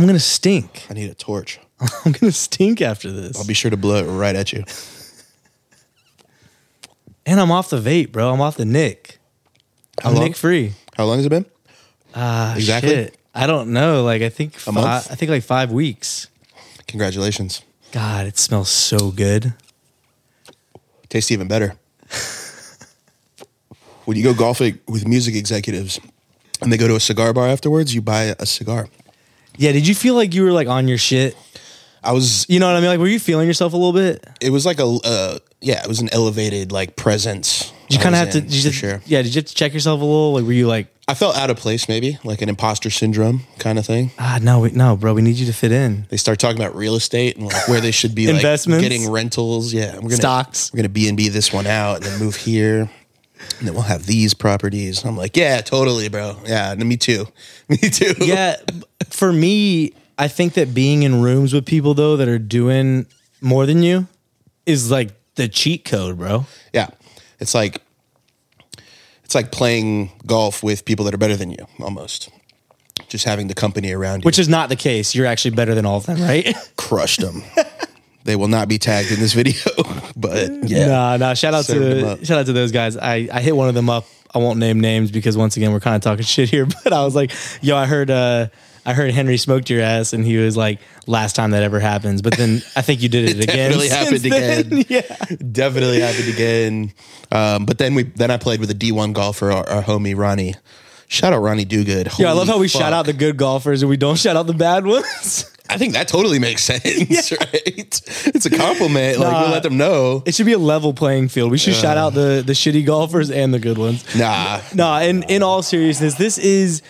I'm gonna stink. I need a torch. I'm gonna stink after this. I'll be sure to blow it right at you. and I'm off the vape, bro. I'm off the Nick. How I'm long? Nick free. How long has it been? Ah, Exactly? shit. I don't know. Like I think A fi- month? I think like five weeks. Congratulations. God, it smells so good. Tastes even better. when you go golfing with music executives and they go to a cigar bar afterwards, you buy a cigar. Yeah, did you feel like you were like on your shit? I was. You know what I mean? Like, were you feeling yourself a little bit? It was like a. Uh, yeah, it was an elevated like presence. Did you kind of have to? Did you just, sure. Yeah, did you have to check yourself a little? Like, were you like, I felt out of place, maybe like an imposter syndrome kind of thing. ah, no, wait, no, bro, we need you to fit in. They start talking about real estate and like where they should be like Investments? getting rentals. Yeah, we're gonna Stocks. We're gonna B and B this one out and then move here, and then we'll have these properties. I'm like, yeah, totally, bro. Yeah, me too. Me too. Yeah, for me, I think that being in rooms with people though that are doing more than you is like the cheat code, bro. yeah. It's like it's like playing golf with people that are better than you, almost. Just having the company around you. Which is not the case. You're actually better than all of them, right? crushed them. they will not be tagged in this video, but yeah. Nah, nah. Shout out them to up. shout out to those guys. I I hit one of them up. I won't name names because once again we're kind of talking shit here. But I was like, yo, I heard uh I heard Henry smoked your ass, and he was like, last time that ever happens. But then I think you did it, again. definitely happened then. again. yeah. Definitely happened again. Um, but then we then I played with a D1 golfer, our, our homie Ronnie. Shout out Ronnie Dogood. Yeah, I love how we fuck. shout out the good golfers and we don't shout out the bad ones. I think that totally makes sense, yeah. right? It's a compliment. Like Nah. we let them know. It should be a level playing field. We should shout out the the shitty golfers and the good ones. Nah, No, in in all seriousness, this is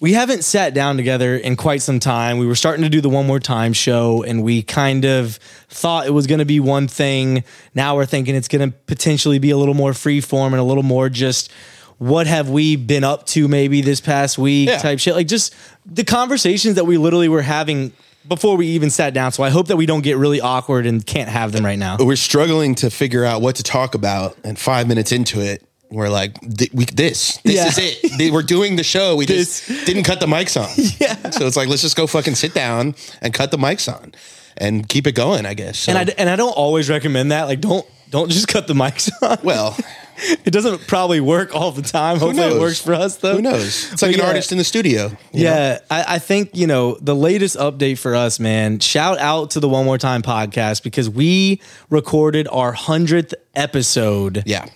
we haven't sat down together in quite some time. We were starting to do the one more time show and we kind of thought it was going to be one thing. Now we're thinking it's going to potentially be a little more free form and a little more just what have we been up to maybe this past week Yeah. type shit. Like just the conversations that we literally were having before we even sat down. So I hope that we don't get really awkward and can't have them right now. we're struggling to figure out what to talk about, and five minutes into it, we're like, "Th- "We this, this Yeah. is it. They- We're doing the show. We just didn't cut the mics on. Yeah. So it's like, let's just go fucking sit down and cut the mics on, and keep it going. I guess. So, And I and I don't always recommend that. Like don't don't just cut the mics on. well, It doesn't probably work all the time. Hopefully it works for us though. who knows? It's like But an yeah. artist in the studio. you know? Yeah, I, I think you know the latest update for us, man. Shout out to the One More Time podcast because we recorded our hundredth episode. Yeah.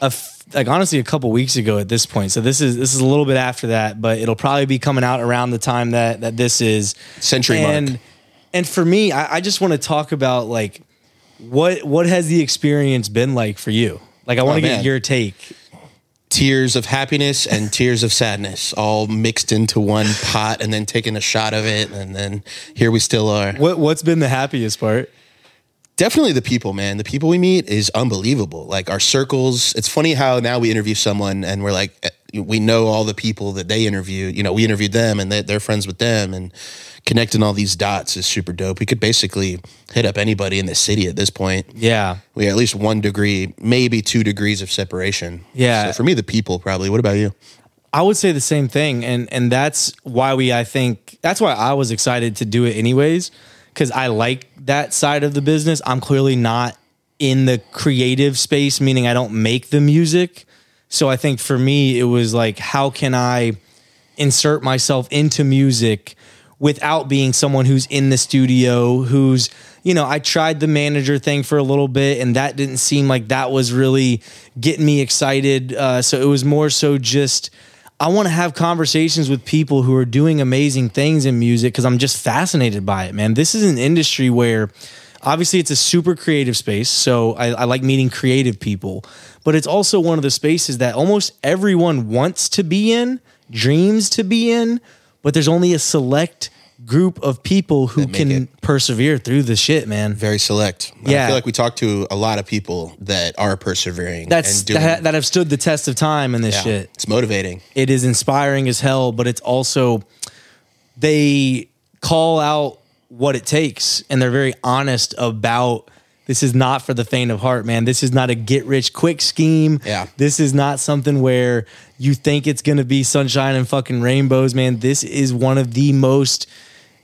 f- like honestly a couple weeks ago at this point. So this is this is a little bit after that, but it'll probably be coming out around the time that that this is Century mark. and and for me, I, I just want to talk about like what what has the experience been like for you? Like I want Oh, to get man. your take. Tears of happiness and tears of sadness all mixed into one pot and then taking a shot of it. And then here we still are. What what's been the happiest part? Definitely the people, man. The people we meet is unbelievable. Like our circles. It's funny how now we interview someone and we're like, we know all the people that they interview. You know, we interviewed them and they, they're friends with them. And connecting all these dots is super dope. We could basically hit up anybody in the city at this point. Yeah. We at least one degree, maybe two degrees of separation. Yeah. So for me, the people probably. What about you? I would say the same thing, and and that's why we I think that's why I was excited to do it anyways, because I like that side of the business. I'm clearly not in the creative space, meaning I don't make the music. So I think for me, it was like, how can I insert myself into music without being someone who's in the studio, who's, you know, I tried the manager thing for a little bit and that didn't seem like that was really getting me excited. Uh, so it was more so just, I want to have conversations with people who are doing amazing things in music because I'm just fascinated by it, man. This is an industry where obviously it's a super creative space. So I, I like meeting creative people, but it's also one of the spaces that almost everyone wants to be in, dreams to be in, but there's only a select group of people who can it. persevere through the shit, man. Very select. Yeah. I feel like we talk to a lot of people that are persevering. That's and doing, that, that have stood the test of time in this yeah, shit. It's motivating. it is inspiring as hell, but it's also they call out what it takes and they're very honest about this is not for the faint of heart, man. This is not a get rich quick scheme. Yeah. This is not something where you think it's going to be sunshine and fucking rainbows, man. This is one of the most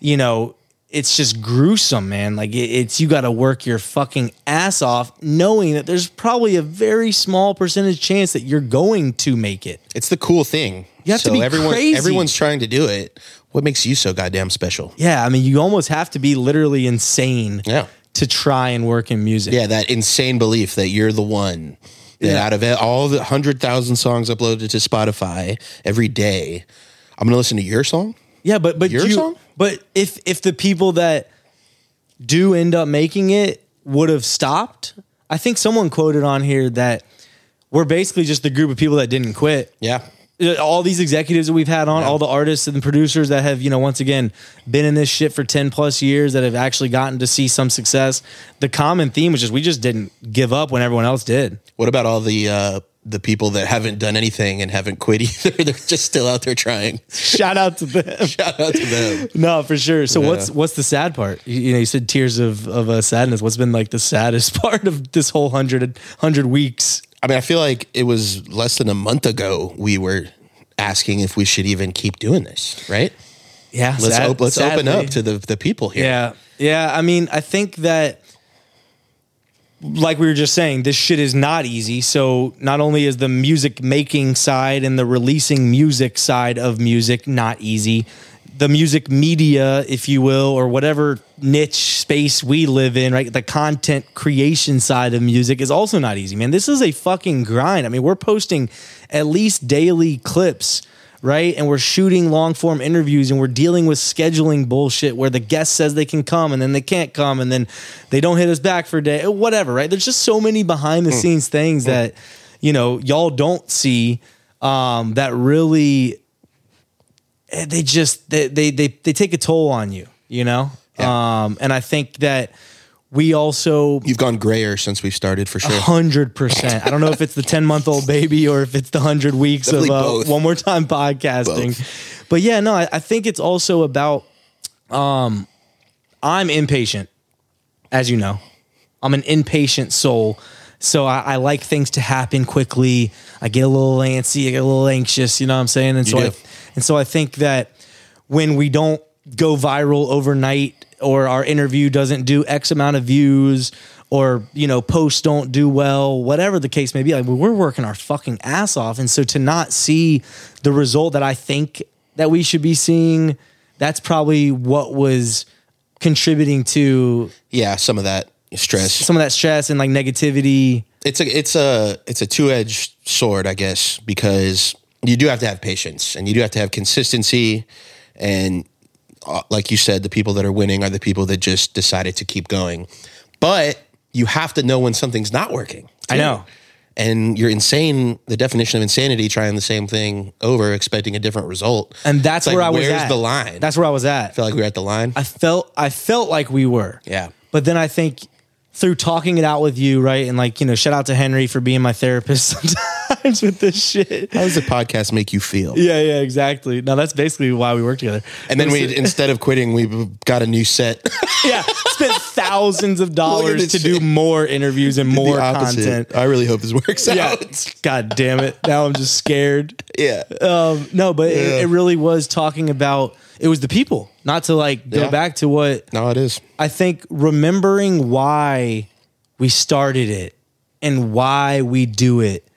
you know, it's just gruesome, man. Like it's you got to work your fucking ass off, knowing that there's probably a very small percentage chance that you're going to make it. It's the cool thing. You have to be everyone, crazy. Everyone's trying to do it. What makes you so goddamn special? Yeah, I mean, you almost have to be literally insane Yeah. To try and work in music. Yeah, that insane belief that you're the one that Yeah. out of all the hundred thousand songs uploaded to Spotify every day, I'm gonna listen to your song. Yeah, but but Your you, song? but if if the people that do end up making it would have stopped, I think someone quoted on here that we're basically just the group of people that didn't quit. Yeah, All these executives that we've had on, all the artists and the producers that have, you know, once again been in this shit for 10 plus years that have actually gotten to see some success. The common theme was just we just didn't give up when everyone else did. What about all the uh, the people that haven't done anything and haven't quit either? They're just still out there trying. Shout out to them. Shout out to them. No, for sure. So what's what's the sad part? You, you know, you said tears of of uh, sadness. What's been like the saddest part of this whole hundred hundred weeks? I mean, I feel like it was less than a month ago we were asking if we should even keep doing this, right? Yeah, Let's sad- op- let's open up to the the people here. Yeah, yeah. I mean, I think that, like we were just saying, this shit is not easy. So not only is the music making side and the releasing music side of music not easy, the music media, if you will, or whatever niche space we live in, right? The content creation side of music is also not easy, man. This is a fucking grind. I mean, we're posting at least daily clips right? And we're shooting long form interviews and we're dealing with scheduling bullshit where the guest says they can come and then they can't come and then they don't hit us back for a day, whatever, right? There's just so many behind the scenes things that, you know, y'all don't see um, that really, eh, they just, they, they, they, they take a toll on you, you know? Yeah. Um, and I think that we also You've gone grayer since we started for sure. Hundred percent. I don't know if it's the ten month old baby or if it's the hundred weeks Definitely of uh, one more time podcasting. But yeah, no, I, I think it's also about. Um, I'm impatient, as you know. I'm an impatient soul, so I, I like things to happen quickly. I get a little antsy, I get a little anxious. You know what I'm saying? And so, do. I, and so I think that when we don't go viral overnight, or our interview doesn't do X amount of views, or you know posts don't do well, whatever the case may be, like we're working our fucking ass off, and so to not see the result that I think that we should be seeing, that's probably what was contributing to Yeah, some of that stress. some of that stress and like negativity. it's a it's a it's a two edged sword, I guess, because you do have to have patience and you do have to have consistency. And Uh, like you said, the people that are winning are the people that just decided to keep going. But you have to know when something's not working. I know. And you're insane. The definition of insanity: trying the same thing over, expecting a different result. And that's like, where I was where's at. the line? That's where I was at. I feel like we're at the line. I felt I felt like we were. Yeah. But then I think through talking it out with you, right? And like, you know, shout out to Henry for being my therapist sometimes with this shit. How does the podcast make you feel? Yeah, yeah, exactly. Now that's basically why we work together. And then we, instead of quitting, we got a new set. yeah, spent thousands of dollars to do more interviews and more content. I really hope this works Yeah. out. God damn it. Now I'm just scared. Yeah. Um, no, but Yeah. it, it really was talking about it was the people, not to like go Yeah. back to what No, it is. I think remembering why we started it and why we do it,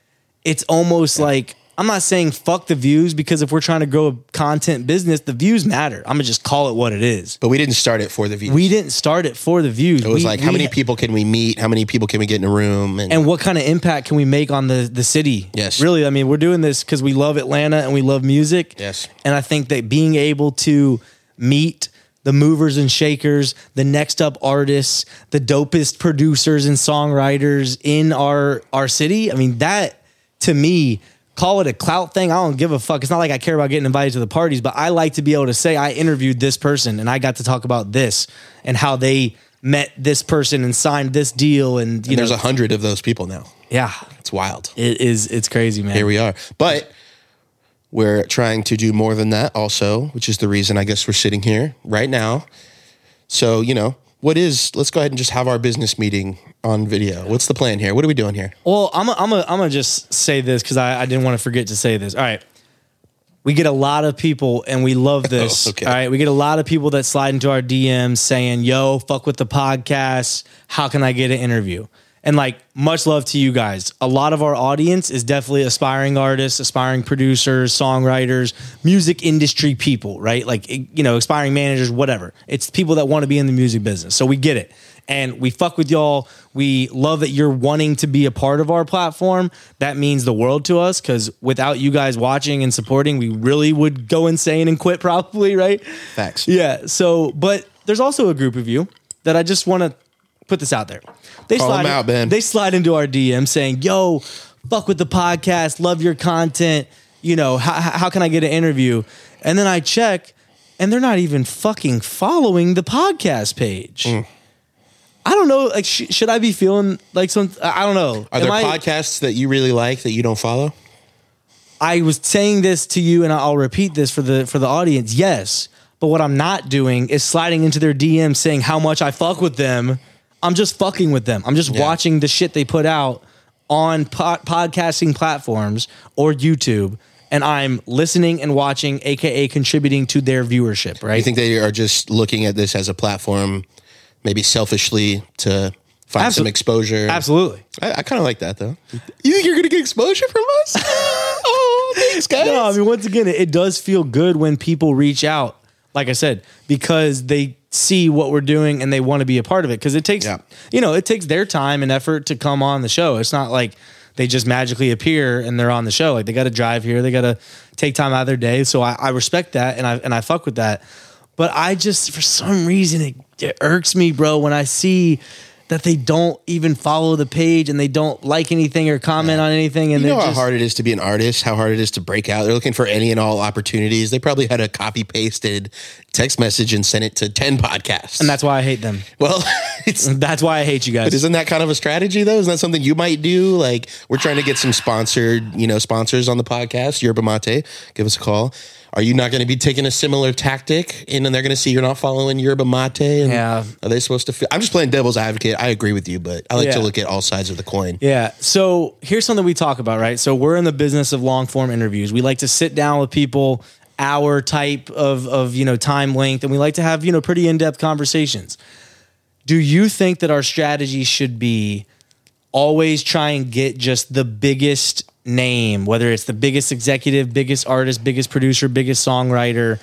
it's almost like I'm not saying fuck the views because if we're trying to grow a content business, the views matter. I'm gonna just call it what it is. But we didn't start it for the views. We didn't start it for the views. it was like, how many people can we meet? How many people can we get in a room? And, and what kind of impact can we make on the the city? Yes. really. I mean, we're doing this because we love Atlanta and we love music. Yes. and I think that being able to meet the movers and shakers, the next up artists, the dopest producers and songwriters in our our city. I mean, that to me, call it a clout thing. I don't give a fuck. It's not like I care about getting invited to the parties, but I like to be able to say I interviewed this person and I got to talk about this and how they met this person and signed this deal and you and know there's a hundred of those people now. yeah, It's wild. it is. It's crazy, man. Here we are. But we're trying to do more than that also, which is the reason I guess we're sitting here right now. So, you know, what is, let's go ahead and just have our business meeting on video. What's the plan here? What are we doing here? Well, I'm i I'm am I'm gonna just say this because I, I didn't want to forget to say this. All right, we get a lot of people, and we love this. okay. All right, we get a lot of people that slide into our DMs saying, "Yo, fuck with the podcast. How can I get an interview?" And like, much love to you guys. A lot of our audience is definitely aspiring artists, aspiring producers, songwriters, music industry people, right? Like, you know, aspiring managers, whatever. It's people that want to be in the music business. So we get it. And we fuck with y'all. We love that you're wanting to be a part of our platform. That means the world to us because without you guys watching and supporting, we really would go insane and quit probably, right? Facts. Yeah. So, but there's also a group of you that I just want to put this out there. They Call slide 'em out, man. They slide into our DM saying, "Yo, fuck with the podcast. Love your content. You know, how, how can I get an interview?" And then I check, and they're not even fucking following the podcast page. Mm. I don't know. Like, sh- should I be feeling like some? I don't know. Are Am there I- podcasts that you really like that you don't follow? I was saying this to you, and I'll repeat this for the for the audience. Yes, but what I'm not doing is sliding into their DM saying how much I fuck with them. I'm just fucking with them. I'm just Yeah. watching the shit they put out on po- podcasting platforms or YouTube, and I'm listening and watching, aka contributing to their viewership. Right? I think they are just looking at this as a platform, maybe selfishly to find Absol- some exposure. Absolutely. I, I kind of like that though. You think you're gonna get exposure from us? oh, thanks, guys. No, I mean, once again, it, it does feel good when people reach out, like I said, because they see what we're doing and they want to be a part of it. Because it takes, Yeah. you know, it takes their time and effort to come on the show. It's not like they just magically appear and they're on the show. Like they got to drive here, they got to take time out of their day. So I, I respect that and I and I fuck with that. But I just, for some reason, it, it irks me, bro, when I see. That they don't even follow the page and they don't like anything or comment on anything, and You know how just, hard it is to be an artist, how hard it is to break out. They're looking for any and all opportunities. They probably had a copy pasted text message and sent it to 10 podcasts. and that's why I hate them. well, it's That's why I hate you guys. But isn't that kind of a strategy though? Isn't that something you might do? Like we're trying to get some sponsored, you know, sponsors on the podcast. Yerba Mate, give us a call. Are you not going to be taking a similar tactic? And then they're going to see you're not following Yerba Mate. And Yeah. Are they supposed to? Feel, I'm just playing devil's advocate. I agree with you, but I like Yeah. to look at all sides of the coin. Yeah. So here's something we talk about, right? So we're in the business of long form interviews. We like to sit down with people, hour type of of you know time length, and we like to have you know pretty in depth conversations. Do you think that our strategy should be always try and get just the biggest name, whether it's the biggest executive, biggest artist, biggest producer, biggest songwriter?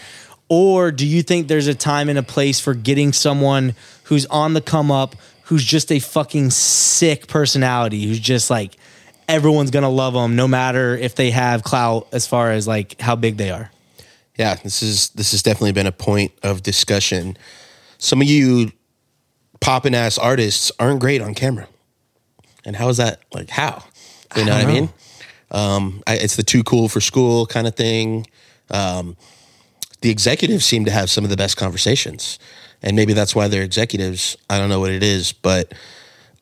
Or do you think there's a time and a place for getting someone who's on the come up, who's just a fucking sick personality, who's just like everyone's gonna love them no matter if they have clout as far as like how big they are? Yeah, this is this has definitely been a point of discussion. Some of you poppin' ass artists aren't great on camera, and how is that? Like how? You know what I mean? Um, I, it's the too cool for school kind of thing. Um, the executives seem to have some of the best conversations, and maybe that's why they're executives. I don't know what it is, but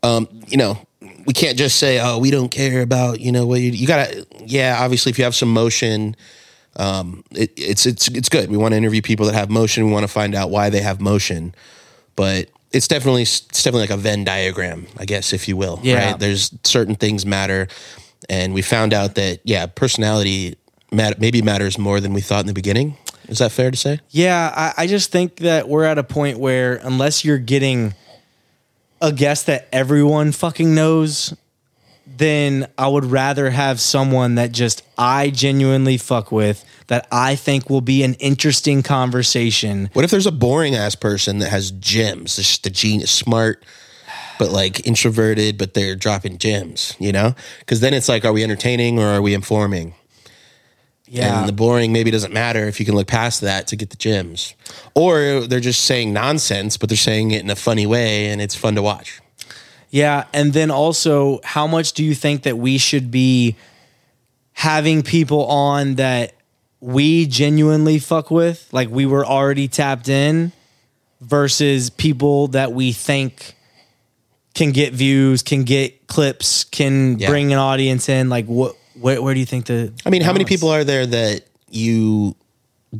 um, you know, we can't just say, "Oh, we don't care about you know what you." You gotta, yeah. Obviously, if you have some motion, um, it, it's it's it's good. We want to interview people that have motion. We want to find out why they have motion, but it's definitely it's definitely like a Venn diagram, I guess, if you will. Yeah. Right? There's certain things matter, and we found out that yeah, personality mat- maybe matters more than we thought in the beginning. Is that fair to say? Yeah, I, I just think that we're at a point where unless you're getting a guest that everyone fucking knows, then I would rather have someone that just I genuinely fuck with that I think will be an interesting conversation. What if there's a boring ass person that has gems? Just a genius, smart, but like introverted, but they're dropping gems, you know? Because then it's like, are we entertaining or are we informing? Yeah. And the boring maybe doesn't matter if you can look past that to get the gems. Or they're just saying nonsense, but they're saying it in a funny way and it's fun to watch. Yeah, and then also, how much do you think that we should be having people on that we genuinely fuck with, like we were already tapped in, versus people that we think can get views, can get clips, can Yeah. bring an audience in? Like, what? Where, where do you think the? I mean, how many people are there that you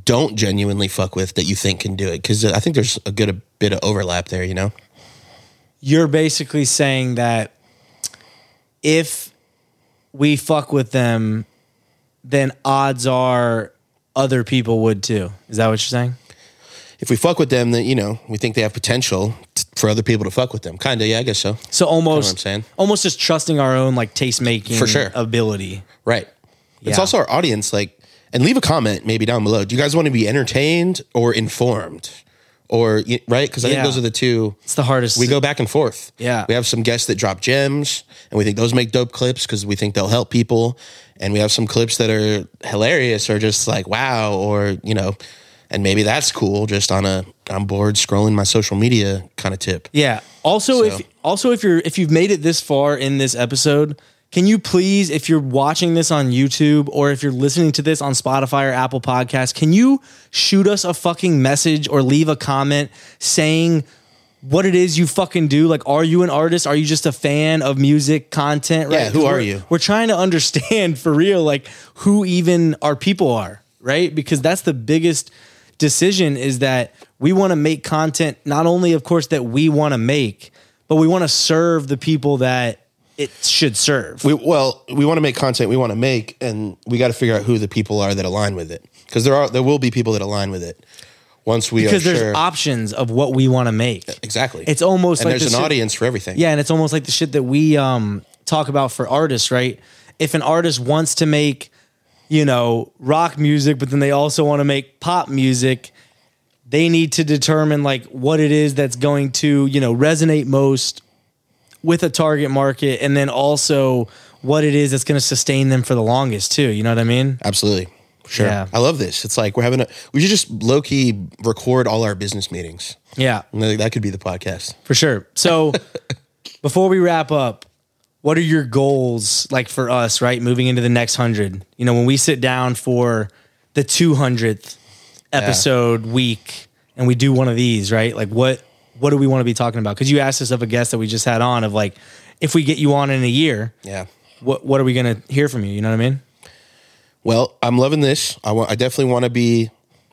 don't genuinely fuck with that you think can do it? Because I think there's a good a bit of overlap there, you know? you're basically saying that if we fuck with them, then odds are other people would too. Is that what you're saying? If we fuck with them, then you know we think they have potential t- for other people to fuck with them. Kinda, yeah, I guess so. So almost, I'm saying. almost just trusting our own like taste making For sure. ability. Right. It's Yeah. also our audience. Like, and leave a comment maybe down below. Do you guys want to be entertained or informed, or y- right? Because I think those are the two. It's the hardest. We go back and forth. Yeah. We have some guests that drop gems, and we think those make dope clips because we think they'll help people. And we have some clips that are hilarious or just like wow, or you know, and maybe that's cool. Just on a I'm bored scrolling my social media kind of tip. Yeah. Also, So- if also if you're if you've made it this far in this episode, can you please, if you're watching this on YouTube or if you're listening to this on Spotify or Apple Podcasts, can you shoot us a fucking message or leave a comment saying what it is you fucking do? Like, are you an artist? Are you just a fan of music content? Right? Yeah, who are you? We're trying to understand for real, like who even our people are, right? Because that's the biggest decision is that we want to make content not only of course that we want to make but we want to serve the people that it should serve We well, we want to make content we want to make, and we got to figure out who the people are that align with it. Because there are there will be people that align with it once we because there's sure. options of what we want to make exactly. it's almost and like there's the an shit- audience for everything. yeah and it's almost like the shit that we um talk about for artists right if an artist wants to make you know rock music but then they also want to make pop music they need to determine like what it is that's going to you know resonate most with a target market and then also what it is that's going to sustain them for the longest too you know what i mean absolutely. Sure. Yeah. I love this. It's like we're having a. We should just low key record all our business meetings. yeah that could be the podcast. for sure so before we wrap up what are your goals like for us right moving into the next 100 you know when we sit down for the 200th episode week and we do one of these right like what what do we want to be talking about because you asked us of a guest that we just had on of like if we get you on in a year Yeah. what what are we going to hear from you you know what i mean Well, I'm loving this. I want. I definitely want to be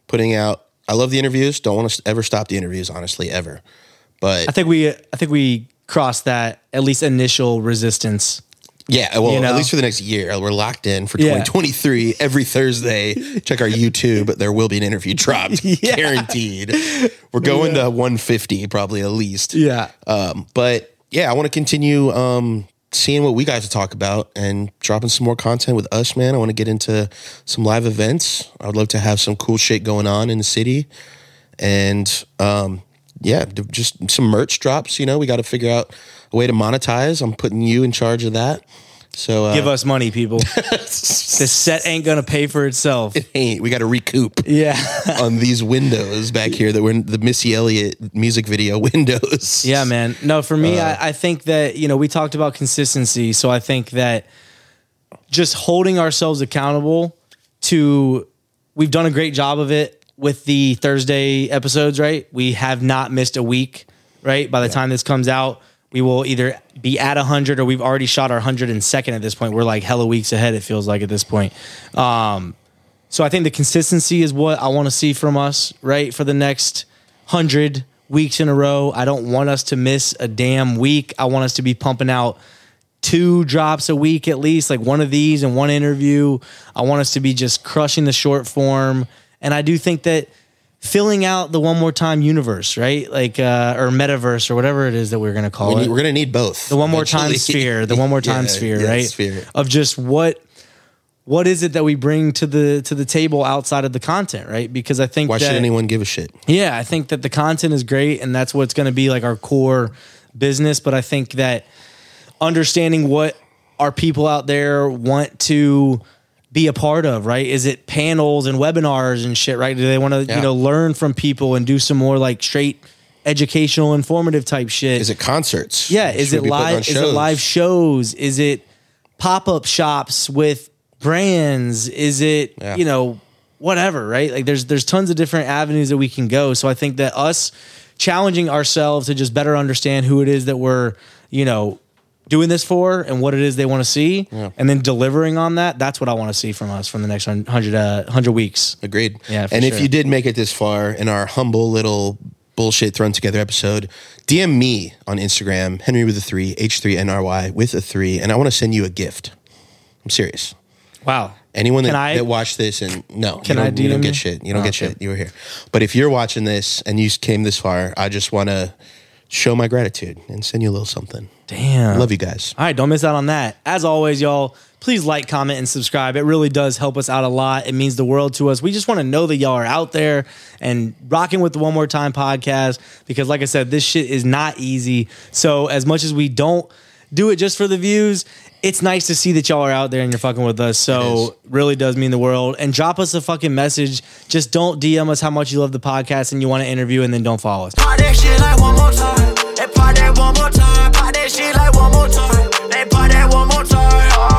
putting out. I love the interviews. Don't want to ever stop the interviews. Honestly, ever. But i think we i think we crossed that at least initial resistance Yeah, well, You know? at least for the next year, we're locked in for Yeah. 2023. Every Thursday, check our YouTube. There will be an interview dropped, Yeah. guaranteed. We're going to 150 probably at least. yeah Um, but yeah, I want to continue um, seeing what we guys talk about and dropping some more content with us, man. I want to get into some live events. I would love to have some cool shit going on in the city, and um, yeah, just some merch drops. You know, we got to figure out a way to monetize. I'm putting you in charge of that. So uh, give us money people the set ain't gonna pay for itself Hey, we got to recoup yeah on these windows back here that were in the Missy Elliott music video windows. Yeah, man. No, for me, Uh, I, I think that, you know, we talked about consistency. So I think that just holding ourselves accountable to, we've done a great job of it with the Thursday episodes, right? We have not missed a week, right? By the time this comes out, we will either be at 100 or we've already shot our 102nd at this point. We're like hella weeks ahead, it feels like at this point. Um, so I think the consistency is what I want to see from us, right? For the next hundred weeks in a row. I don't want us to miss a damn week. I want us to be pumping out two drops a week at least, like one of these and one interview. I want us to be just crushing the short form. And I do think that filling out the one more time universe, right? Like uh or metaverse or whatever it is that we're gonna call We it we're gonna need both. the one more time sphere, the one more time Yeah, sphere, yeah, right? Sphere. Of just what what is it that we bring to the to the table outside of the content, right? Because I think Why that, should anyone give a shit? yeah, I think that the content is great and that's what's going to be like our core business, but I think that understanding what our people out there want to be a part of, right? Is it panels and webinars and shit, right? Do they want to, Yeah. you know, learn from people and do some more like straight educational informative type shit? Is it concerts? Yeah, is we it be putting on live? Is it live shows? Is it pop up shops with brands? Is it Yeah. you know whatever? Right? Like there's there's tons of different avenues that we can go. So I think that us challenging ourselves to just better understand who it is that we're you know doing this for and what it is they want to see, and then delivering on that. That's what I want to see from us from the next hundred uh, hundred weeks. Agreed. Yeah, and if you did make it this far in our humble little bullshit thrown together episode, DM me on Instagram, Henry with a three, H3NRY with a three, and I want to send you a gift. I'm serious. Wow. Anyone that, I- that watched this and no, Can you I don't, you don't get shit. You don't Oh, get okay. shit. You were here. But if you're watching this and you came this far, I just want to show my gratitude and send you a little something. Damn. Love you guys. All right, don't miss out on that. As always, y'all, please like, comment, and subscribe. It really does help us out a lot. It means the world to us. We just want to know that y'all are out there and rocking with the One More Time podcast because, like I said, this shit is not easy. So, as much as we don't do it just for the views, it's nice to see that y'all are out there and you're fucking with us. So, really does mean the world. And drop us a fucking message. Just don't DM us how much you love the podcast and you want to interview, and then don't follow us. Pop that shit like one more time. They pop that one more time. Pop that shit like one more time. They pop that one more time. Oh.